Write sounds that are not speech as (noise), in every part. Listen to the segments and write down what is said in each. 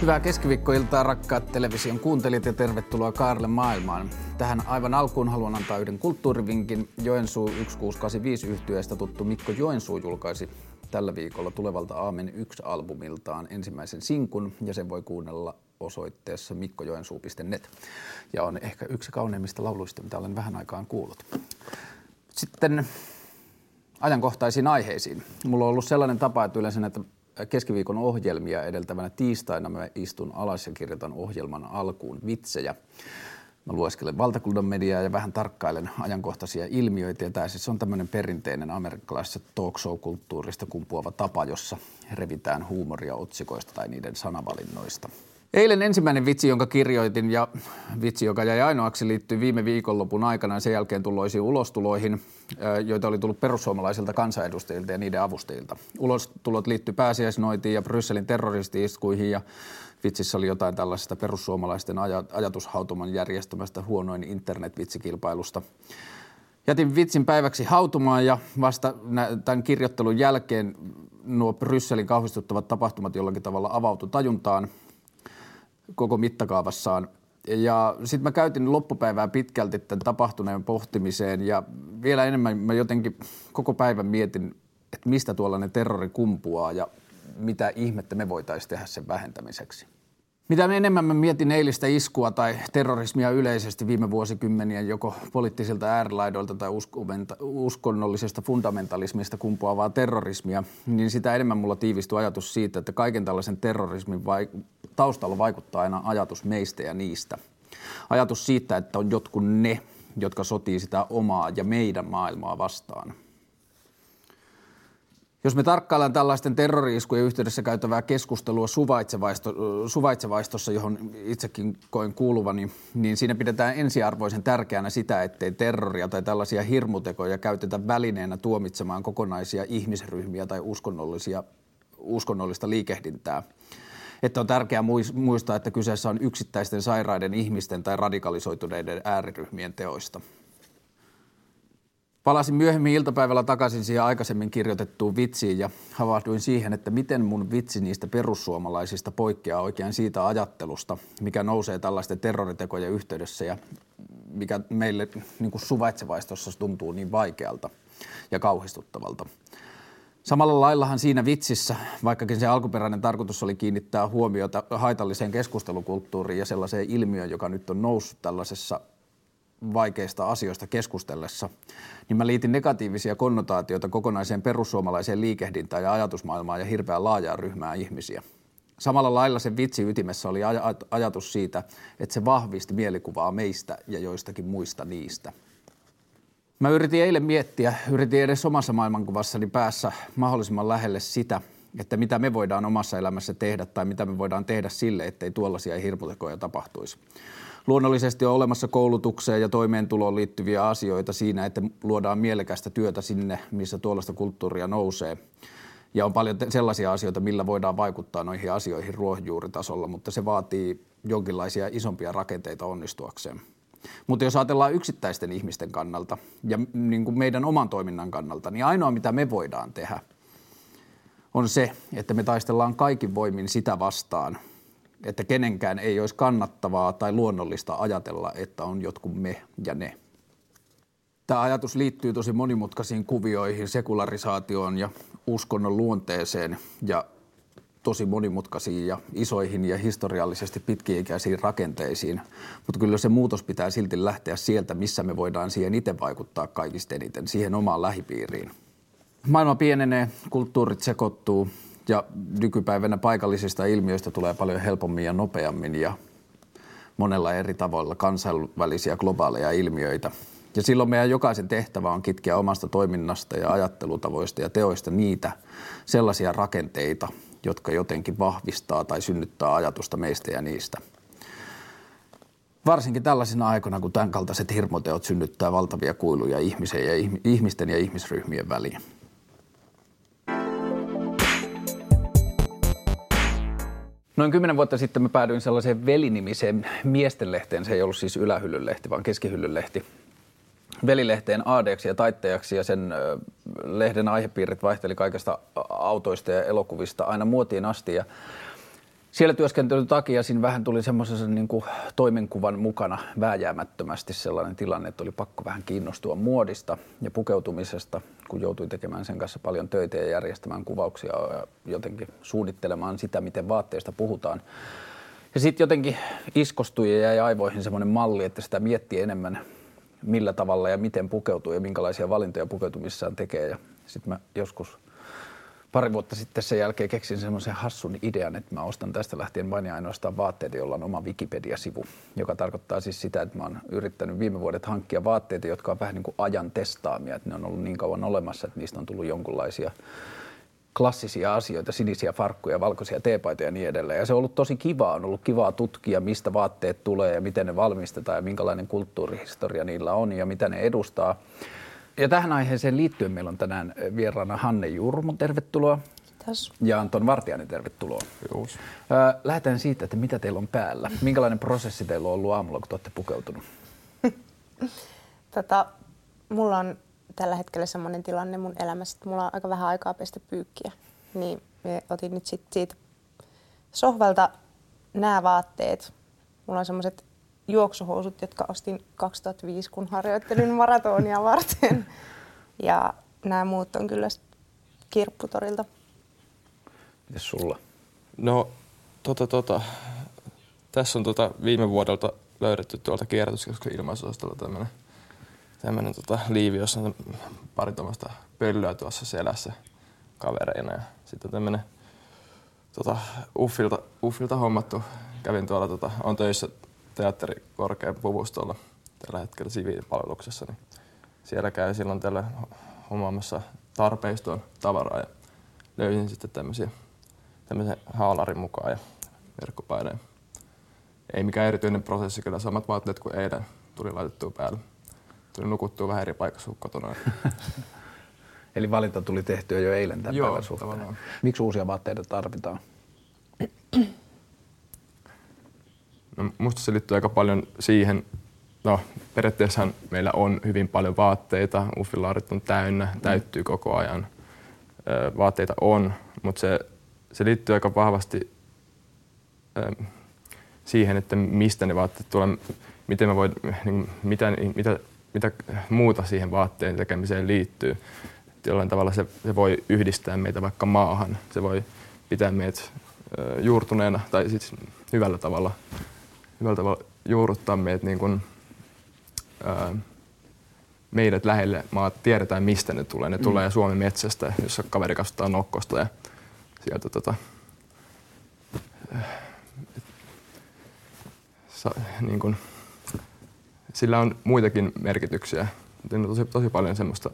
Hyvää keskiviikkoiltaa rakkaat television kuuntelijat ja tervetuloa Kaarle maailmaan. Tähän aivan alkuun haluan antaa yhden kulttuurivinkin. Joensuu 1685 yhtyeestä tuttu Mikko Joensuu julkaisi tällä viikolla tulevalta Aamen 1-albumiltaan ensimmäisen sinkun ja sen voi kuunnella osoitteessa mikkojoensuu.net. Ja on ehkä yksi kauneimmista lauluista, mitä olen vähän aikaan kuullut. Sitten ajankohtaisiin aiheisiin. Mulla on ollut sellainen tapa, että yleensä näitä keskiviikon ohjelmia edeltävänä tiistaina mä istun alas ja kirjoitan ohjelman alkuun vitsejä. Mä lueskelen valtakunnan mediaa ja vähän tarkkailen ajankohtaisia ilmiöitä. Ja tämä siis on tämmöinen perinteinen amerikkalaisessa talk show-kulttuurista kumpuava tapa, jossa revitään huumoria otsikoista tai niiden sanavalinnoista. Eilen ensimmäinen vitsi, jonka kirjoitin ja vitsi, joka jäi ainoaksi, liittyy viime viikonlopun aikana ja sen jälkeen tulloisiin ulostuloihin, joita oli tullut perussuomalaisilta kansanedustajilta ja niiden avustajilta. Ulostulot liittyy pääsiäisnoitiin ja Brysselin terroristi-iskuihin ja vitsissä oli jotain tällaisesta perussuomalaisten ajatushautuman järjestämästä huonoin internetvitsikilpailusta. Jätin vitsin päiväksi hautumaan ja vasta tämän kirjoittelun jälkeen nuo Brysselin kauhistuttavat tapahtumat jollakin tavalla avautu tajuntaan koko mittakaavassaan. Ja sitten mä käytin loppupäivää pitkälti tämän tapahtuneen pohtimiseen ja vielä enemmän mä jotenkin koko päivän mietin, että mistä tuollainen terrori kumpuaa ja mitä ihmettä me voitaisiin tehdä sen vähentämiseksi. Mitä enemmän mä mietin eilistä iskua tai terrorismia yleisesti viime vuosikymmenien joko poliittisilta äärilaidoilta tai uskonnollisesta fundamentalismista kumpuavaa terrorismia, niin sitä enemmän mulla tiivistyi ajatus siitä, että kaiken tällaisen terrorismin vaik- taustalla vaikuttaa aina ajatus meistä ja niistä. Ajatus siitä, että on jotkut ne, jotka sotii sitä omaa ja meidän maailmaa vastaan – jos me tarkkaillaan tällaisten terroriiskujen yhteydessä käytävää keskustelua suvaitsevaisto, suvaitsevaistossa, johon itsekin koen kuuluvani, niin siinä pidetään ensiarvoisen tärkeänä sitä, ettei terroria tai tällaisia hirmutekoja käytetä välineenä tuomitsemaan kokonaisia ihmisryhmiä tai uskonnollisia, uskonnollista liikehdintää. Että on tärkeää muistaa, että kyseessä on yksittäisten sairaiden ihmisten tai radikalisoituneiden ääriryhmien teoista. Palasin myöhemmin iltapäivällä takaisin siihen aikaisemmin kirjoitettuun vitsiin ja havahduin siihen, että miten mun vitsi niistä perussuomalaisista poikkeaa oikein siitä ajattelusta, mikä nousee tällaisten terroritekojen yhteydessä ja mikä meille niin kuin suvaitsevaistossa tuntuu niin vaikealta ja kauhistuttavalta. Samalla laillahan siinä vitsissä, vaikkakin se alkuperäinen tarkoitus oli kiinnittää huomiota haitalliseen keskustelukulttuuriin ja sellaiseen ilmiöön, joka nyt on noussut tällaisessa vaikeista asioista keskustellessa, niin mä liitin negatiivisia konnotaatioita kokonaiseen perussuomalaiseen liikehdintään ja ajatusmaailmaan ja hirveän laajaa ryhmää ihmisiä. Samalla lailla sen vitsi ytimessä oli aj- ajatus siitä, että se vahvisti mielikuvaa meistä ja joistakin muista niistä. Mä yritin eilen miettiä, yritin edes omassa maailmankuvassani päässä mahdollisimman lähelle sitä, että mitä me voidaan omassa elämässä tehdä tai mitä me voidaan tehdä sille, ettei tuollaisia hirmutekoja tapahtuisi. Luonnollisesti on olemassa koulutukseen ja toimeentuloon liittyviä asioita siinä, että luodaan mielekästä työtä sinne, missä tuollaista kulttuuria nousee. Ja on paljon sellaisia asioita, millä voidaan vaikuttaa noihin asioihin ruohonjuuritasolla, mutta se vaatii jonkinlaisia isompia rakenteita onnistuakseen. Mutta jos ajatellaan yksittäisten ihmisten kannalta ja niin kuin meidän oman toiminnan kannalta, niin ainoa mitä me voidaan tehdä on se, että me taistellaan kaikin voimin sitä vastaan, että kenenkään ei olisi kannattavaa tai luonnollista ajatella, että on jotkut me ja ne. Tämä ajatus liittyy tosi monimutkaisiin kuvioihin, sekularisaatioon ja uskonnon luonteeseen ja tosi monimutkaisiin ja isoihin ja historiallisesti pitkiikäisiin rakenteisiin. Mutta kyllä se muutos pitää silti lähteä sieltä, missä me voidaan siihen itse vaikuttaa kaikista eniten, siihen omaan lähipiiriin. Maailma pienenee, kulttuurit sekoittuu, ja nykypäivänä paikallisista ilmiöistä tulee paljon helpommin ja nopeammin ja monella eri tavoilla kansainvälisiä globaaleja ilmiöitä. Ja silloin meidän jokaisen tehtävä on kitkeä omasta toiminnasta ja ajattelutavoista ja teoista niitä sellaisia rakenteita, jotka jotenkin vahvistaa tai synnyttää ajatusta meistä ja niistä. Varsinkin tällaisina aikoina, kun tämän kaltaiset hirmoteot synnyttää valtavia kuiluja ihmisen ja ihmisten ja ihmisryhmien väliin. Noin kymmenen vuotta sitten mä päädyin sellaiseen velinimiseen miestenlehteen. Se ei ollut siis ylähyllylehti, vaan keskihyllylehti. Velilehteen aadeeksi ja taittajaksi ja sen lehden aihepiirit vaihteli kaikesta autoista ja elokuvista aina muotiin asti. Ja siellä työskentelyn takia siinä vähän tuli semmoisen niin toimenkuvan mukana vääjäämättömästi sellainen tilanne, että oli pakko vähän kiinnostua muodista ja pukeutumisesta, kun joutui tekemään sen kanssa paljon töitä ja järjestämään kuvauksia ja jotenkin suunnittelemaan sitä, miten vaatteista puhutaan. Ja sitten jotenkin iskostui ja jäi aivoihin semmoinen malli, että sitä mietti enemmän, millä tavalla ja miten pukeutuu ja minkälaisia valintoja pukeutumissaan tekee. Ja sitten mä joskus – pari vuotta sitten sen jälkeen keksin semmoisen hassun idean, että mä ostan tästä lähtien vain ja ainoastaan vaatteita, jolla on oma Wikipedia-sivu, joka tarkoittaa siis sitä, että mä oon yrittänyt viime vuodet hankkia vaatteita, jotka on vähän niin kuin ajan testaamia, että ne on ollut niin kauan olemassa, että niistä on tullut jonkunlaisia klassisia asioita, sinisiä farkkuja, valkoisia teepaitoja ja niin edelleen. Ja se on ollut tosi kivaa, on ollut kivaa tutkia, mistä vaatteet tulee ja miten ne valmistetaan ja minkälainen kulttuurihistoria niillä on ja mitä ne edustaa. Ja tähän aiheeseen liittyen meillä on tänään vieraana Hanne Jurmo, tervetuloa. Kiitos. Ja Anton Vartiainen, tervetuloa. Kiitos. Lähdetään siitä, että mitä teillä on päällä. Minkälainen prosessi teillä on ollut aamulla, kun te olette pukeutunut? (laughs) tota, mulla on tällä hetkellä sellainen tilanne mun elämässä, että mulla on aika vähän aikaa pestä pyykkiä. Niin me otin nyt sit siitä sohvalta nämä vaatteet. Mulla on semmoiset juoksuhousut, jotka ostin 2005, kun harjoittelin maratonia varten. (laughs) Ja nämä muut on kyllä kirpputorilta. Mites sulla? No, tota, tota, tässä on tota viime vuodelta löydetty tuolta kierrätyskeskuksen ilmaisuosastolla tämmönen, tämmönen tota liivi, jossa on pari tuommoista pöllöä tuossa selässä kavereina. Ja sitten tämmönen tota, Uffilta, Uffilta hommattu. Kävin tuolla, tota, on töissä teatterikorkean puvustolla tällä hetkellä siviilipalveluksessa, niin siellä käy silloin tällä hommaamassa tarpeistoon tavaraa ja löysin sitten tämmöisiä, tämmöisen haalarin mukaan ja verkkopaineen. Ei mikään erityinen prosessi, kyllä samat vaatteet kuin eilen tuli laitettua päälle. Tuli nukuttua vähän eri paikassa kotona. (laughs) Eli valinta tuli tehtyä jo eilen tämän Joo, päivän suhteen. tavallaan. Miksi uusia vaatteita tarvitaan? No, musta se liittyy aika paljon siihen, no periaatteessa meillä on hyvin paljon vaatteita, uffilaarit on täynnä, täyttyy koko ajan. Vaatteita on, mutta se, se liittyy aika vahvasti siihen, että mistä ne vaatteet tulee, miten mä voin, niin, mitä, mitä, mitä muuta siihen vaatteen tekemiseen liittyy. Jollain tavalla se, se voi yhdistää meitä vaikka maahan, se voi pitää meidät ö, juurtuneena tai siis hyvällä tavalla hyvällä tavalla juurruttaa meidät niin kuin, ää, meidät lähelle maat, tiedetään mistä ne tulee. Ne mm. tulee Suomen metsästä, jossa kaveri kasvattaa nokkosta ja sieltä tota, sa, niin kuin, sillä on muitakin merkityksiä. On tosi, tosi paljon semmoista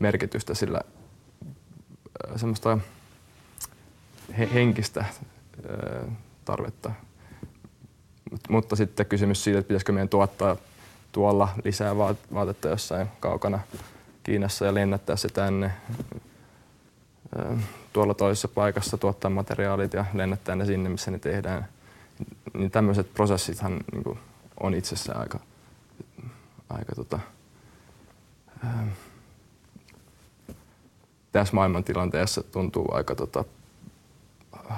merkitystä sillä semmoista he, henkistä tarvetta mutta sitten kysymys siitä, että pitäisikö meidän tuottaa tuolla lisää vaatetta jossain kaukana Kiinassa ja lennättää se tänne tuolla toisessa paikassa tuottaa materiaalit ja lennättää ne sinne, missä ne tehdään. Niin tämmöiset prosessithan niin kuin, on itsessään aika, aika tota, tässä maailmantilanteessa tuntuu aika tota,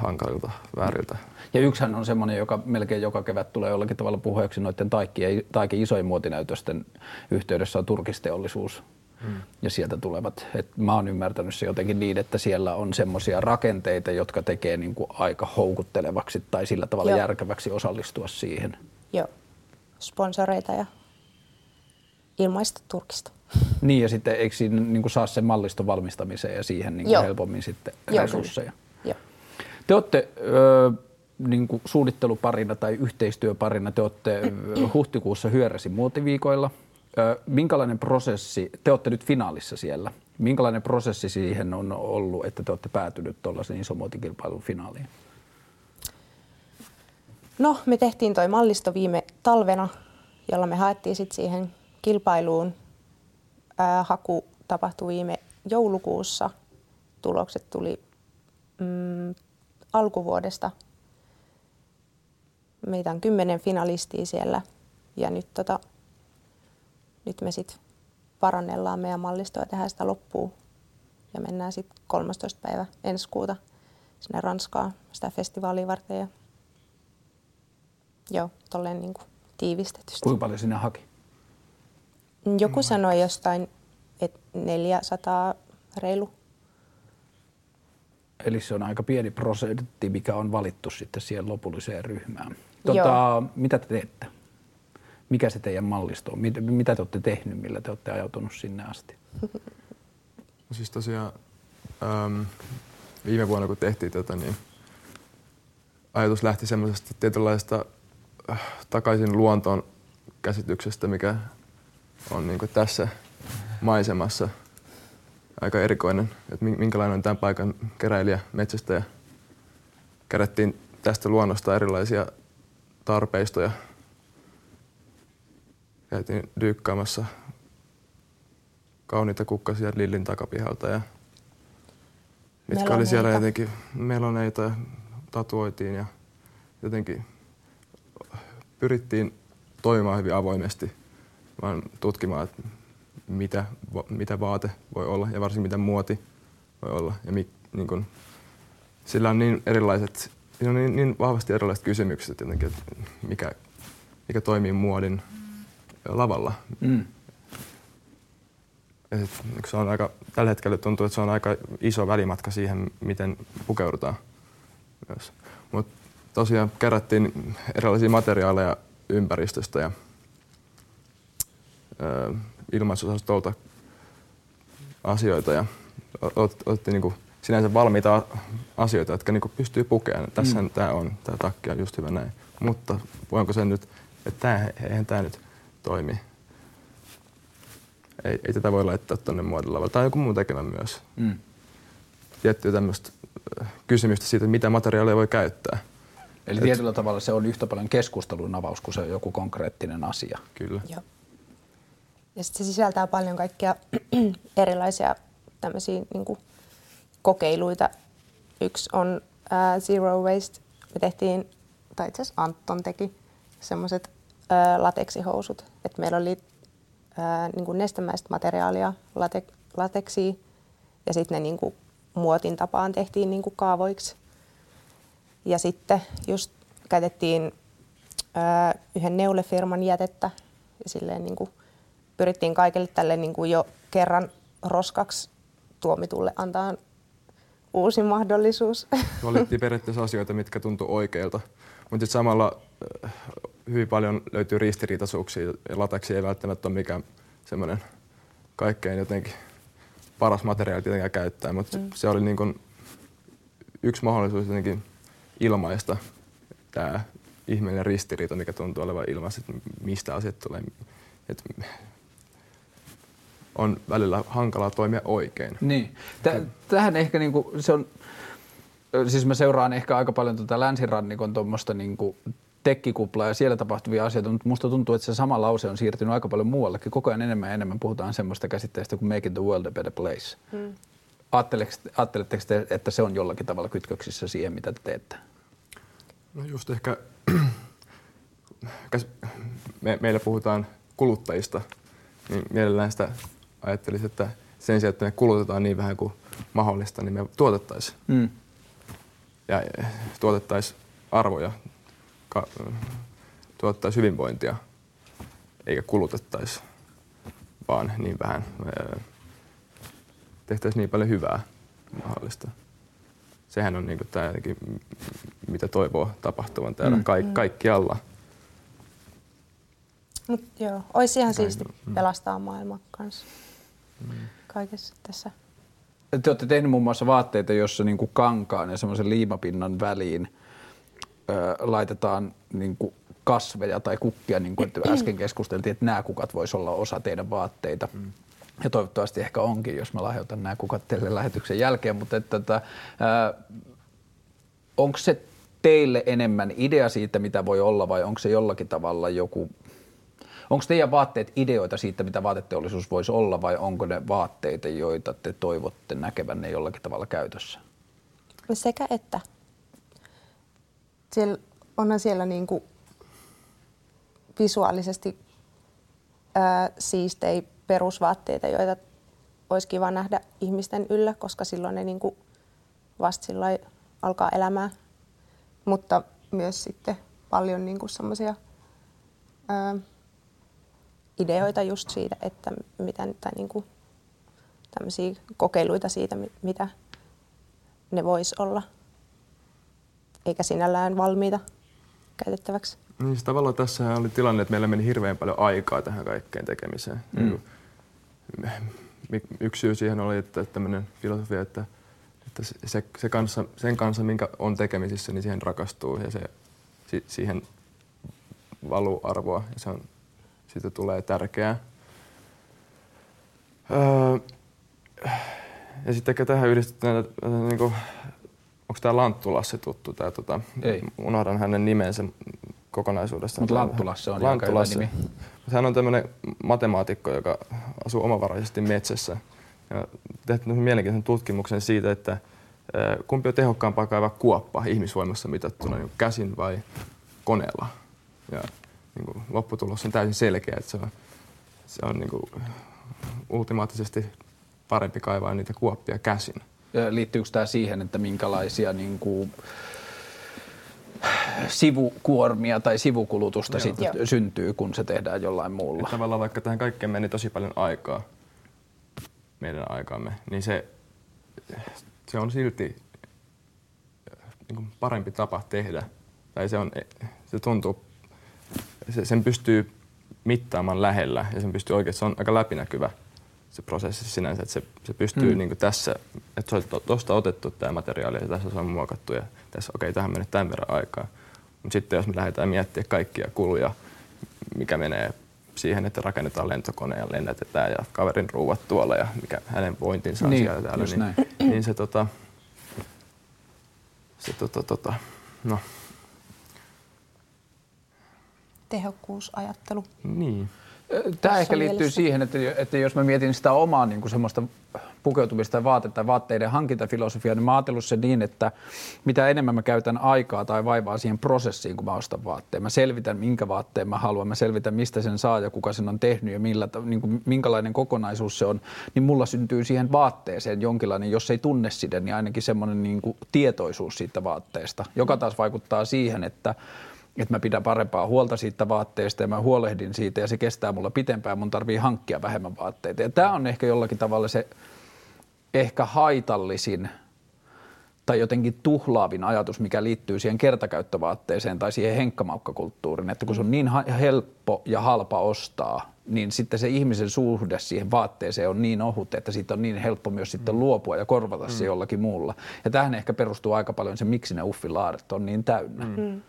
hankalilta, vääriltä. Ja yksihän on semmoinen, joka melkein joka kevät tulee jollakin tavalla puheeksi noiden taikki, taikki isojen muotinäytösten yhteydessä on turkisteollisuus. Hmm. Ja sieltä tulevat, et mä oon ymmärtänyt se jotenkin niin, että siellä on semmoisia rakenteita, jotka tekee niin kuin aika houkuttelevaksi tai sillä tavalla Joo. järkeväksi osallistua siihen. Joo, sponsoreita ja ilmaista turkista. Niin ja sitten eikö siinä niin kuin saa sen malliston valmistamiseen ja siihen niin kuin helpommin sitten Joo, resursseja? Kyllä. Te olette ö, niin kuin suunnitteluparina tai yhteistyöparina, te olette huhtikuussa Hyöräsi muotiviikoilla. Ö, minkälainen prosessi, te olette nyt finaalissa siellä, minkälainen prosessi siihen on ollut, että te olette päätynyt tuollaisen muotikilpailun finaaliin? No, me tehtiin toi mallisto viime talvena, jolla me haettiin sitten siihen kilpailuun. Ää, haku tapahtui viime joulukuussa. Tulokset tuli mm, alkuvuodesta. Meitä on kymmenen finalistia siellä ja nyt, tota, nyt me sitten parannellaan meidän mallistoa ja tehdään sitä loppuun. Ja mennään sitten 13. päivä ensi kuuta sinne Ranskaan sitä festivaalia varten. Ja joo, tolleen niin kuin tiivistetysti. Kuinka paljon sinne haki? Joku sanoi jostain, että 400 reilu. Eli se on aika pieni prosentti, mikä on valittu sitten siihen lopulliseen ryhmään. Tota, mitä te teette? Mikä se teidän mallisto on? Mitä, mitä te olette tehnyt, millä te olette ajautunut sinne asti? No siis tosiaan äm, viime vuonna kun tehtiin tätä, niin ajatus lähti semmoisesta tietynlaista äh, takaisin luontoon käsityksestä, mikä on niin tässä maisemassa aika erikoinen, että minkälainen on tämän paikan keräilijä, metsästäjä. Kerättiin tästä luonnosta erilaisia tarpeistoja. Käytiin dyykkaamassa kauniita kukkasia Lillin takapihalta ja mitkä meloneita. oli siellä jotenkin meloneita ja tatuoitiin ja jotenkin pyrittiin toimimaan hyvin avoimesti, vaan tutkimaan, että mitä, mitä vaate voi olla ja varsinkin mitä muoti voi olla. Ja mi, niin kun, sillä on niin erilaiset, siinä on niin, niin vahvasti erilaiset kysymykset jotenkin, että mikä, mikä toimii muodin lavalla. Mm. Et, se on aika, tällä hetkellä tuntuu, että se on aika iso välimatka siihen, miten pukeudutaan myös. Mutta tosiaan kerättiin erilaisia materiaaleja ympäristöstä ja ö, ilmaisosastolta asioita ja otettiin niin kuin sinänsä valmiita asioita, jotka niin pystyy pukemaan. Tässä mm. tämä on, tämä takki on just hyvä näin. Mutta voinko sen nyt, että tämä, eihän tämä nyt toimi. Ei, ei tätä voi laittaa tuonne muotilavalle. Tai joku muu tekemä myös. Mm. Tiettyä tämmöistä äh, kysymystä siitä, mitä materiaaleja voi käyttää. Eli Et, tietyllä tavalla se on yhtä paljon keskustelun avaus kuin se on joku konkreettinen asia. Kyllä. Joo. Ja sitten se sisältää paljon kaikkia (clears throat) erilaisia tämmöisiä niin kokeiluita. Yksi on uh, Zero Waste. Me tehtiin, tai itse asiassa Anton teki semmoiset lateksihousut. Että meillä oli uh, niin kuin nestemäistä materiaalia, late, lateksia, ja sitten ne niin kuin muotin tapaan tehtiin niin kuin kaavoiksi. Ja sitten just käytettiin uh, yhden neulefirman jätettä ja silleen niin kuin pyrittiin kaikille tälle niin kuin jo kerran roskaksi tuomitulle antaa uusi mahdollisuus. (laughs) Valittiin periaatteessa asioita, mitkä tuntui oikeilta, mutta samalla äh, hyvin paljon löytyy ristiriitaisuuksia ja lateksi ei välttämättä ole mikään semmoinen kaikkein jotenkin paras materiaali tietenkään käyttää, mutta mm. se oli niin kuin yksi mahdollisuus jotenkin ilmaista tämä ihmeellinen ristiriita, mikä tuntuu olevan ilmassa, että mistä asiat tulee. Että on välillä hankalaa toimia oikein. Niin. Tähän ehkä niinku, se on, siis mä seuraan ehkä aika paljon tuota länsirannikon tuommoista niinku tekkikuplaa ja siellä tapahtuvia asioita, mutta musta tuntuu, että se sama lause on siirtynyt aika paljon muuallekin. Koko ajan enemmän ja enemmän puhutaan semmoista käsitteestä kuin making the world a better place. Hmm. Ajatteletteko te, että se on jollakin tavalla kytköksissä siihen, mitä te teette? No just ehkä, (clears throat) me, meillä puhutaan kuluttajista, niin mielellään sitä ajattelisin, että sen sijaan, että me kulutetaan niin vähän kuin mahdollista, niin me tuotettaisiin. Mm. Ja tuotettaisiin arvoja, ka, tuotettaisiin hyvinvointia, eikä kulutettaisi vaan niin vähän. Me tehtäisiin niin paljon hyvää mahdollista. Sehän on niin kuin tämä jotenkin, mitä toivoo tapahtuvan täällä mm. Kaik- kaikkialla. Mut joo, olisi ihan siisti mm. pelastaa maailman kanssa kaikessa tässä. Te olette tehneet muun muassa vaatteita, jossa niin kuin kankaan ja semmoisen liimapinnan väliin ö, laitetaan niin kuin kasveja tai kukkia, niin kuin että (clears throat) äsken keskusteltiin, että nämä kukat voisi olla osa teidän vaatteita. Mm. Ja toivottavasti ehkä onkin, jos mä lahjoitan nämä kukat teille lähetyksen jälkeen, mutta että, että, onko se teille enemmän idea siitä, mitä voi olla, vai onko se jollakin tavalla joku Onko teidän vaatteet ideoita siitä, mitä vaateteollisuus voisi olla, vai onko ne vaatteita, joita te toivotte näkevänne jollakin tavalla käytössä? Sekä että. Siellä, onhan siellä niin kuin visuaalisesti ää, siistei perusvaatteita, joita olisi kiva nähdä ihmisten yllä, koska silloin ne niin kuin vasta alkaa elämään. Mutta myös sitten paljon niin kuin semmoisia ideoita just siitä, että mitä, tai niin kuin tämmöisiä kokeiluita siitä, mitä ne vois olla, eikä sinällään valmiita käytettäväksi. Niin siis tavallaan tässä oli tilanne, että meillä meni hirveän paljon aikaa tähän kaikkeen tekemiseen. Mm. Niin yksi syy siihen oli, että tämmöinen filosofia, että, että se, se kanssa, sen kanssa, minkä on tekemisissä, niin siihen rakastuu ja se, si, siihen valuu arvoa ja se on, siitä tulee tärkeää. Öö, ja sitten ehkä tähän yhdistetään, niin kuin, onko tämä Lanttulassi tuttu? Tää, tota, Ei. Unohdan hänen nimensä kokonaisuudessaan. Mutta Lanttulassi on Lanttulassi. aika nimi. Hän on tämmöinen matemaatikko, joka asuu omavaraisesti metsässä. Ja tehty mielenkiintoisen tutkimuksen siitä, että kumpi on tehokkaampaa kaivaa kuoppa ihmisvoimassa mitattuna, niin käsin vai koneella. Ja niin kuin, lopputulos on täysin selkeä, että se on, se on niin kuin, ultimaattisesti parempi kaivaa niitä kuoppia käsin. Liittyykö tämä siihen, että minkälaisia niin kuin, sivukuormia tai sivukulutusta sit syntyy, kun se tehdään jollain muulla? Ja tavallaan vaikka tähän kaikkeen meni tosi paljon aikaa, meidän aikaamme, niin se, se on silti niin kuin parempi tapa tehdä. Tai se, on, se tuntuu, se, sen pystyy mittaamaan lähellä ja sen pystyy oikein, se on aika läpinäkyvä se prosessi sinänsä, että se, se pystyy mm. niin tässä, että se on tuosta otettu tämä materiaali ja tässä se on muokattu ja tässä okei, okay, tähän menee tämän verran aikaa. Mutta sitten jos me lähdetään miettimään kaikkia kuluja, mikä menee siihen, että rakennetaan lentokone ja lennätetään ja kaverin ruuat tuolla ja mikä hänen pointinsa on niin, siellä täällä, niin, niin se, tota, se tota, tota, no. Tehokkuusajattelu. Niin. Tämä ehkä liittyy mielessä. siihen, että, että jos mä mietin sitä omaa niin kuin semmoista pukeutumista ja vaatetta, vaatteiden hankintafilosofiaa, niin mä ajatellut se niin, että mitä enemmän mä käytän aikaa tai vaivaa siihen prosessiin, kun mä ostan vaatteen. Mä selvitän, minkä vaatteen mä haluan, mä selvitän, mistä sen saa ja kuka sen on tehnyt ja millä, niin kuin, minkälainen kokonaisuus se on, niin mulla syntyy siihen vaatteeseen jonkinlainen, jos ei tunne sitä, niin ainakin semmoinen niin kuin tietoisuus siitä vaatteesta, joka taas vaikuttaa siihen, että että mä pidän parempaa huolta siitä vaatteesta ja mä huolehdin siitä ja se kestää mulla pitempään, mun tarvii hankkia vähemmän vaatteita. Ja tämä on ehkä jollakin tavalla se ehkä haitallisin tai jotenkin tuhlaavin ajatus, mikä liittyy siihen kertakäyttövaatteeseen tai siihen henkkamaukkakulttuuriin, että kun se on niin helppo ja halpa ostaa, niin sitten se ihmisen suhde siihen vaatteeseen on niin ohut, että siitä on niin helppo myös sitten mm. luopua ja korvata mm. se jollakin muulla. Ja tähän ehkä perustuu aika paljon se, miksi ne uffilaadet on niin täynnä. Mm.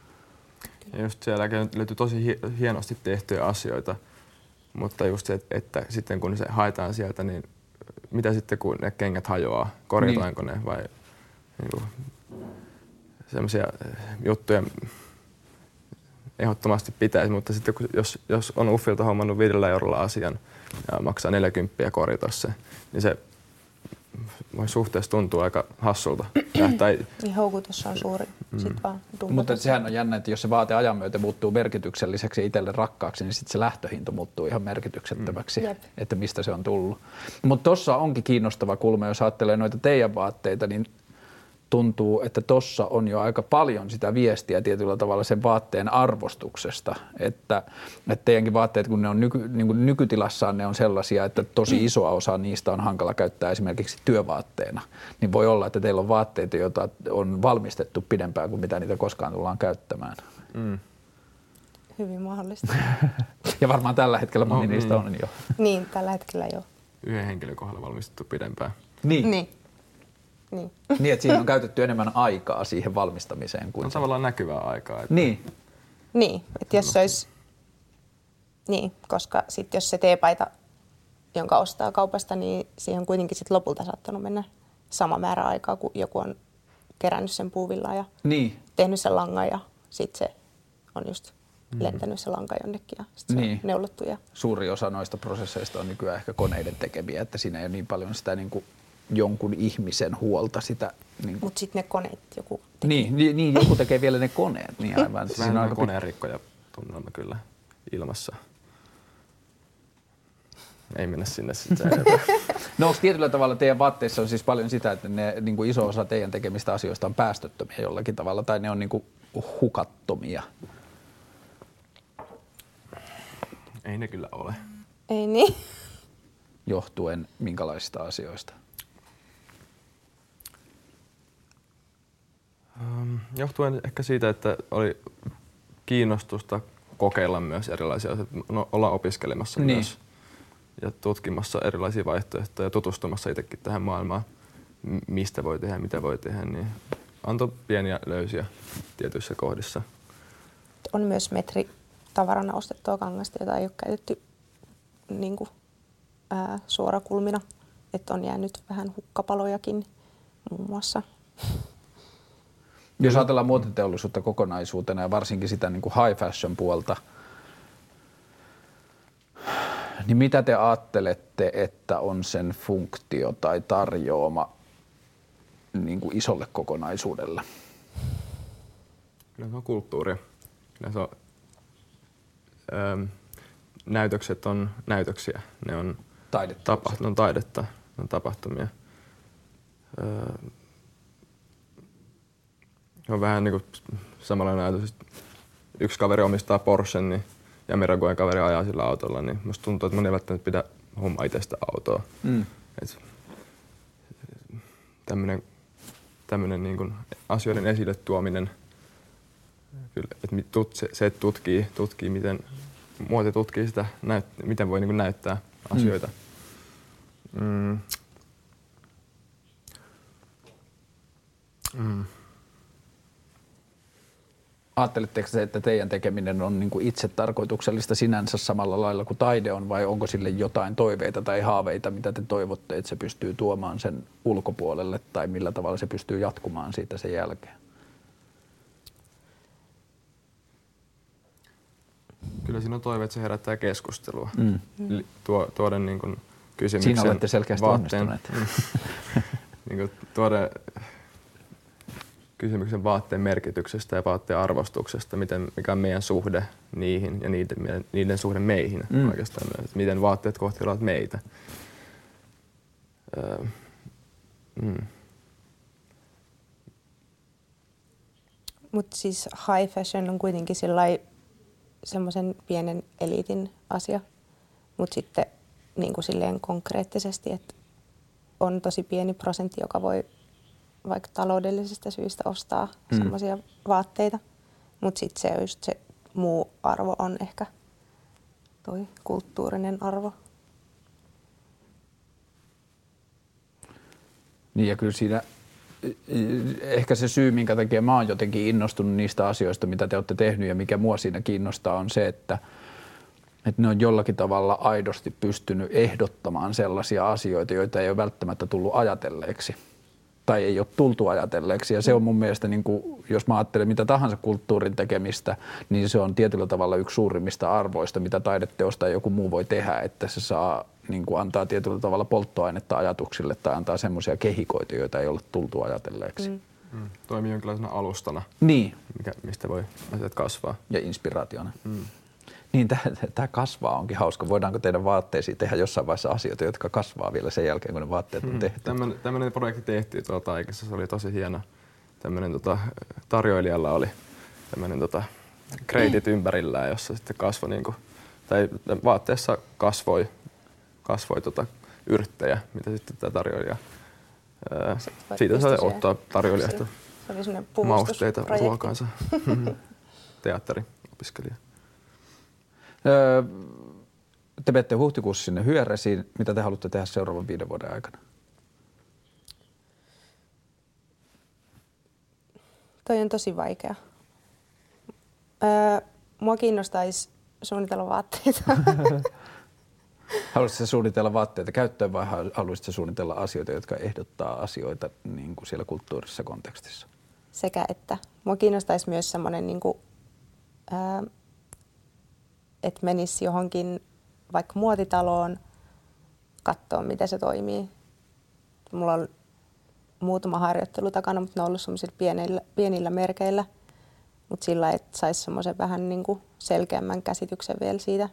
Ja just siellä löytyy tosi hienosti tehtyjä asioita, mutta just se, että sitten kun se haetaan sieltä, niin mitä sitten kun ne kengät hajoaa, korjataanko niin. ne vai niin semmoisia eh, juttuja ehdottomasti pitäisi, mutta sitten kun, jos, jos on Uffilta hommannut 5 eurolla asian ja maksaa 40 korjata se, niin se voi suhteessa tuntuu aika hassulta. Ja, tai... Niin houkutus on suuri. Mm. Sit vaan Mutta sehän on jännä, että jos se vaate ajan myötä muuttuu merkitykselliseksi itselle rakkaaksi, niin sitten se lähtöhinta muuttuu ihan merkityksettömäksi, mm. että mistä se on tullut. Mutta tuossa onkin kiinnostava kulma, jos ajattelee noita teidän vaatteita, niin tuntuu, että tossa on jo aika paljon sitä viestiä tietyllä tavalla sen vaatteen arvostuksesta, että, että teidänkin vaatteet, kun ne on nyky, niin kuin nykytilassaan, ne on sellaisia, että tosi isoa osa niistä on hankala käyttää esimerkiksi työvaatteena, niin voi olla, että teillä on vaatteita, joita on valmistettu pidempään kuin mitä niitä koskaan tullaan käyttämään. Mm. Hyvin mahdollista. (laughs) ja varmaan tällä hetkellä moni no, niistä mm. on jo. Niin, tällä hetkellä jo. Yhden henkilön kohdalla valmistettu pidempään. Niin. niin. Niin. niin, että siinä on käytetty enemmän aikaa siihen valmistamiseen. Kuin on tavallaan näkyvää aikaa. Että... Niin. Niin, että jos se olisi, niin, koska sitten jos se teepaita, jonka ostaa kaupasta, niin siihen on kuitenkin sit lopulta saattanut mennä sama määrä aikaa, kun joku on kerännyt sen puuvilla ja niin. tehnyt sen langan ja sitten se on just mm. lentänyt se lanka jonnekin ja sitten niin. se on neulottu. Ja... Suuri osa noista prosesseista on nykyään ehkä koneiden tekemiä, että siinä ei ole niin paljon sitä niin kuin jonkun ihmisen huolta sitä. Niin Mutta sitten ne koneet joku tekee. Niin, niin, niin, joku tekee vielä ne koneet. Niin aivan. Siinä on aika koneen rikkoja tunnelma kyllä ilmassa. Ei mennä sinne sitten. (laughs) No onko tietyllä tavalla teidän vaatteissa on siis paljon sitä, että ne, niin kuin iso osa teidän tekemistä asioista on päästöttömiä jollakin tavalla, tai ne on niin kuin hukattomia? Ei ne kyllä ole. Ei niin. Johtuen minkälaisista asioista? Um, johtuen ehkä siitä, että oli kiinnostusta kokeilla myös erilaisia asioita, no, olla opiskelemassa niin. myös ja tutkimassa erilaisia vaihtoehtoja ja tutustumassa itsekin tähän maailmaan, mistä voi tehdä, mitä voi tehdä, niin antoi pieniä löysiä tietyissä kohdissa. On myös metri tavarana ostettua kangasta, jota ei ole käytetty niin kuin, ää, suorakulmina. Että on jäänyt vähän hukkapalojakin muun muassa. Jos ajatellaan muotiteollisuutta kokonaisuutena ja varsinkin sitä niin kuin high fashion puolta, niin mitä te ajattelette, että on sen funktio tai tarjoama niin kuin isolle kokonaisuudelle? Kyllä se on kulttuuri. Kyllä se on, öö, näytökset on näytöksiä. Ne on taidetta. Tapa, ne on taidetta, ne on tapahtumia. Öö, on vähän niin kuin samanlainen ajatus. Yksi kaveri omistaa Porschen niin, ja Miragoen kaveri ajaa sillä autolla, niin musta tuntuu, että moni ei välttämättä pidä homma itsestä autoa. Mm. Et, tämmönen, tämmönen niin kuin asioiden esille tuominen, kyllä, että tut, se, se, että tutkii, tutkii miten, muoti tutkii sitä, näyt, miten voi niin kuin näyttää asioita. Mm. Mm. Mm. Ajatteletteko se, että teidän tekeminen on niin kuin itse tarkoituksellista sinänsä samalla lailla kuin taide on, vai onko sille jotain toiveita tai haaveita, mitä te toivotte, että se pystyy tuomaan sen ulkopuolelle, tai millä tavalla se pystyy jatkumaan siitä sen jälkeen? Kyllä siinä on toive, että se herättää keskustelua. Mm. Tuo, tuoden niin kuin kysymyksen Siinä olette selkeästi vaatteen, onnistuneet. (laughs) niin kuin tuoda kysymyksen vaatteen merkityksestä ja vaatteen arvostuksesta, miten, mikä on meidän suhde niihin ja niiden, niiden suhde meihin mm. oikeastaan. Että miten vaatteet kohtelevat meitä. Öö, mm. Mutta siis high fashion on kuitenkin semmoisen pienen eliitin asia, mutta sitten niin kuin silleen konkreettisesti, että on tosi pieni prosentti, joka voi vaikka taloudellisista syistä ostaa mm. semmoisia vaatteita. Mutta sitten se, just se muu arvo on ehkä toi kulttuurinen arvo. Niin ja kyllä siinä ehkä se syy, minkä takia mä oon jotenkin innostunut niistä asioista, mitä te olette tehnyt ja mikä mua siinä kiinnostaa on se, että, että ne on jollakin tavalla aidosti pystynyt ehdottamaan sellaisia asioita, joita ei ole välttämättä tullut ajatelleeksi tai ei ole tultu ajatelleeksi. Ja se on mun mielestä, niin kuin, jos mä ajattelen mitä tahansa kulttuurin tekemistä, niin se on tietyllä tavalla yksi suurimmista arvoista, mitä taideteosta tai joku muu voi tehdä, että se saa niin kuin antaa tietyllä tavalla polttoainetta ajatuksille tai antaa semmoisia kehikoita, joita ei ole tultu ajatelleeksi. Mm. Mm. Toimii jonkinlaisena alustana, niin. mikä, mistä voi asiat kasvaa. Ja inspiraationa. Mm. Niin, tämä kasvaa onkin hauska. Voidaanko teidän vaatteisiin tehdä jossain vaiheessa asioita, jotka kasvaa vielä sen jälkeen, kun ne vaatteet on hmm. tehty? Tämmöinen, tämmöinen projekti tehtiin tuolla Taikissa. Se oli tosi hieno. Tämmöinen tota, tarjoilijalla oli tämmöinen tota, kreitit ympärillään, jossa sitten kasvoi, niin kuin, tai vaatteessa kasvoi, kasvoi tota, yrttejä, mitä sitten tämä tarjoilija ää, siitä sai ottaa tarjoilijasta mausteita ruokaansa. (laughs) Teatteriopiskelija. Öö, te menette huhtikuussa sinne hyöresiin. Mitä te haluatte tehdä seuraavan viiden vuoden aikana? Toi on tosi vaikea. Öö, mua kiinnostaisi suunnitella vaatteita. (laughs) Haluaisitko suunnitella vaatteita käyttöön vai haluaisitko suunnitella asioita, jotka ehdottaa asioita niin kuin siellä kulttuurisessa kontekstissa? Sekä että. Mua kiinnostaisi myös semmoinen niin kuin, että menisi johonkin vaikka muotitaloon katsoa, miten se toimii. Mulla on muutama harjoittelu takana, mutta ne on ollut semmoisilla pienillä, pienillä merkeillä. Mutta sillä, että saisi semmoisen vähän niin kuin selkeämmän käsityksen vielä siitä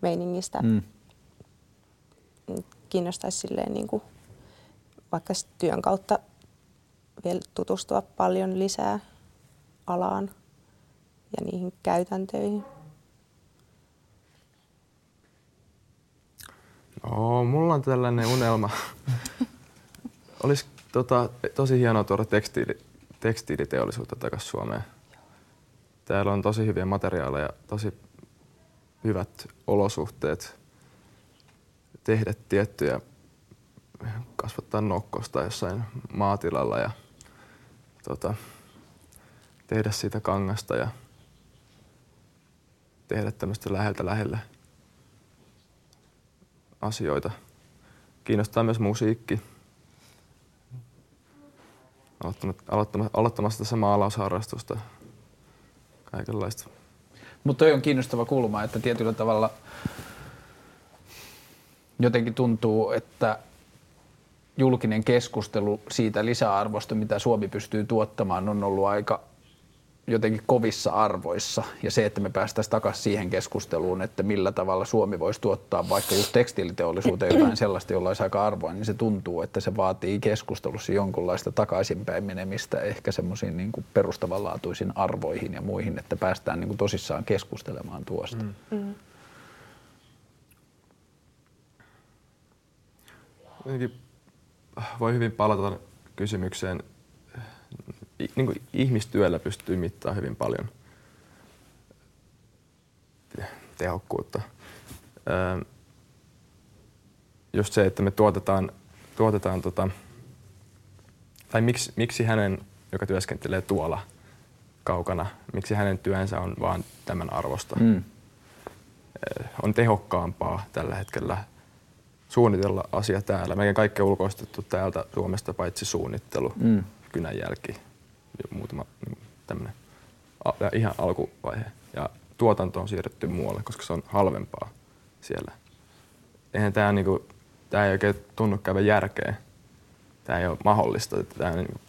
meiningistä. Mm. kiinnostaisi silleen niin kuin, vaikka työn kautta vielä tutustua paljon lisää alaan ja niihin käytäntöihin. No, mulla on tällainen unelma. Olisi tota, tosi hienoa tuoda tekstiili, tekstiiliteollisuutta takaisin Suomeen. Täällä on tosi hyviä materiaaleja, tosi hyvät olosuhteet tehdä tiettyjä, kasvattaa nokkosta jossain maatilalla ja tota, tehdä siitä kangasta ja tehdä tämmöistä läheltä lähelle asioita. Kiinnostaa myös musiikki. Aloittamassa, tässä maalausharrastusta. Kaikenlaista. Mutta toi on kiinnostava kulma, että tietyllä tavalla jotenkin tuntuu, että julkinen keskustelu siitä lisäarvosta, mitä Suomi pystyy tuottamaan, on ollut aika jotenkin kovissa arvoissa. Ja se, että me päästäisiin takaisin siihen keskusteluun, että millä tavalla Suomi voisi tuottaa vaikka just tekstiiliteollisuuteen jotain sellaista, jolla olisi aika arvoa, niin se tuntuu, että se vaatii keskustelussa jonkunlaista takaisinpäin menemistä ehkä semmoisiin niin perustavanlaatuisiin arvoihin ja muihin, että päästään niin kuin tosissaan keskustelemaan tuosta. Mm. Mm. voi hyvin palata kysymykseen niin kuin ihmistyöllä pystyy mittaamaan hyvin paljon tehokkuutta. Öö, just se, että me tuotetaan, tuotetaan tota, tai miksi, miksi hänen, joka työskentelee tuolla kaukana, miksi hänen työnsä on vaan tämän arvosta. Mm. Öö, on tehokkaampaa tällä hetkellä suunnitella asia täällä. Meidän kaikki on ulkoistettu täältä Suomesta paitsi suunnittelu, mm. kynänjälki, muutama niin tämmöinen ihan alkuvaihe. Ja tuotanto on siirretty muualle, koska se on halvempaa siellä. Eihän tämä niinku, tää ei oikein tunnu käydä järkeä. Tämä ei ole mahdollista. Että tää, niinku,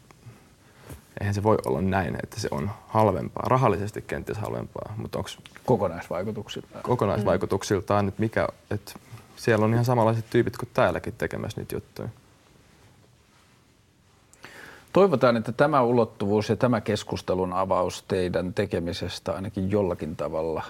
eihän se voi olla näin, että se on halvempaa. Rahallisesti kenties halvempaa, mutta onko... Kokonaisvaikutuksiltaan. Kokonaisvaikutuksiltaan, että mikä, että siellä on ihan samanlaiset tyypit kuin täälläkin tekemässä niitä juttuja. Toivotaan, että tämä ulottuvuus ja tämä keskustelun avaus teidän tekemisestä ainakin jollakin tavalla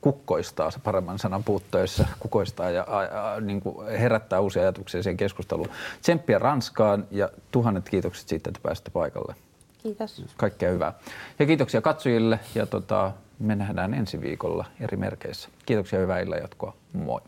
kukkoistaa, se paremman sanan puutteessa, kukoistaa ja a, a, niin kuin herättää uusia ajatuksia siihen keskusteluun. Tsemppiä Ranskaan ja tuhannet kiitokset siitä, että pääsitte paikalle. Kiitos. Kaikkea hyvää. Ja kiitoksia katsojille ja tota, me nähdään ensi viikolla eri merkeissä. Kiitoksia hyvää illan jatkoa. Moi.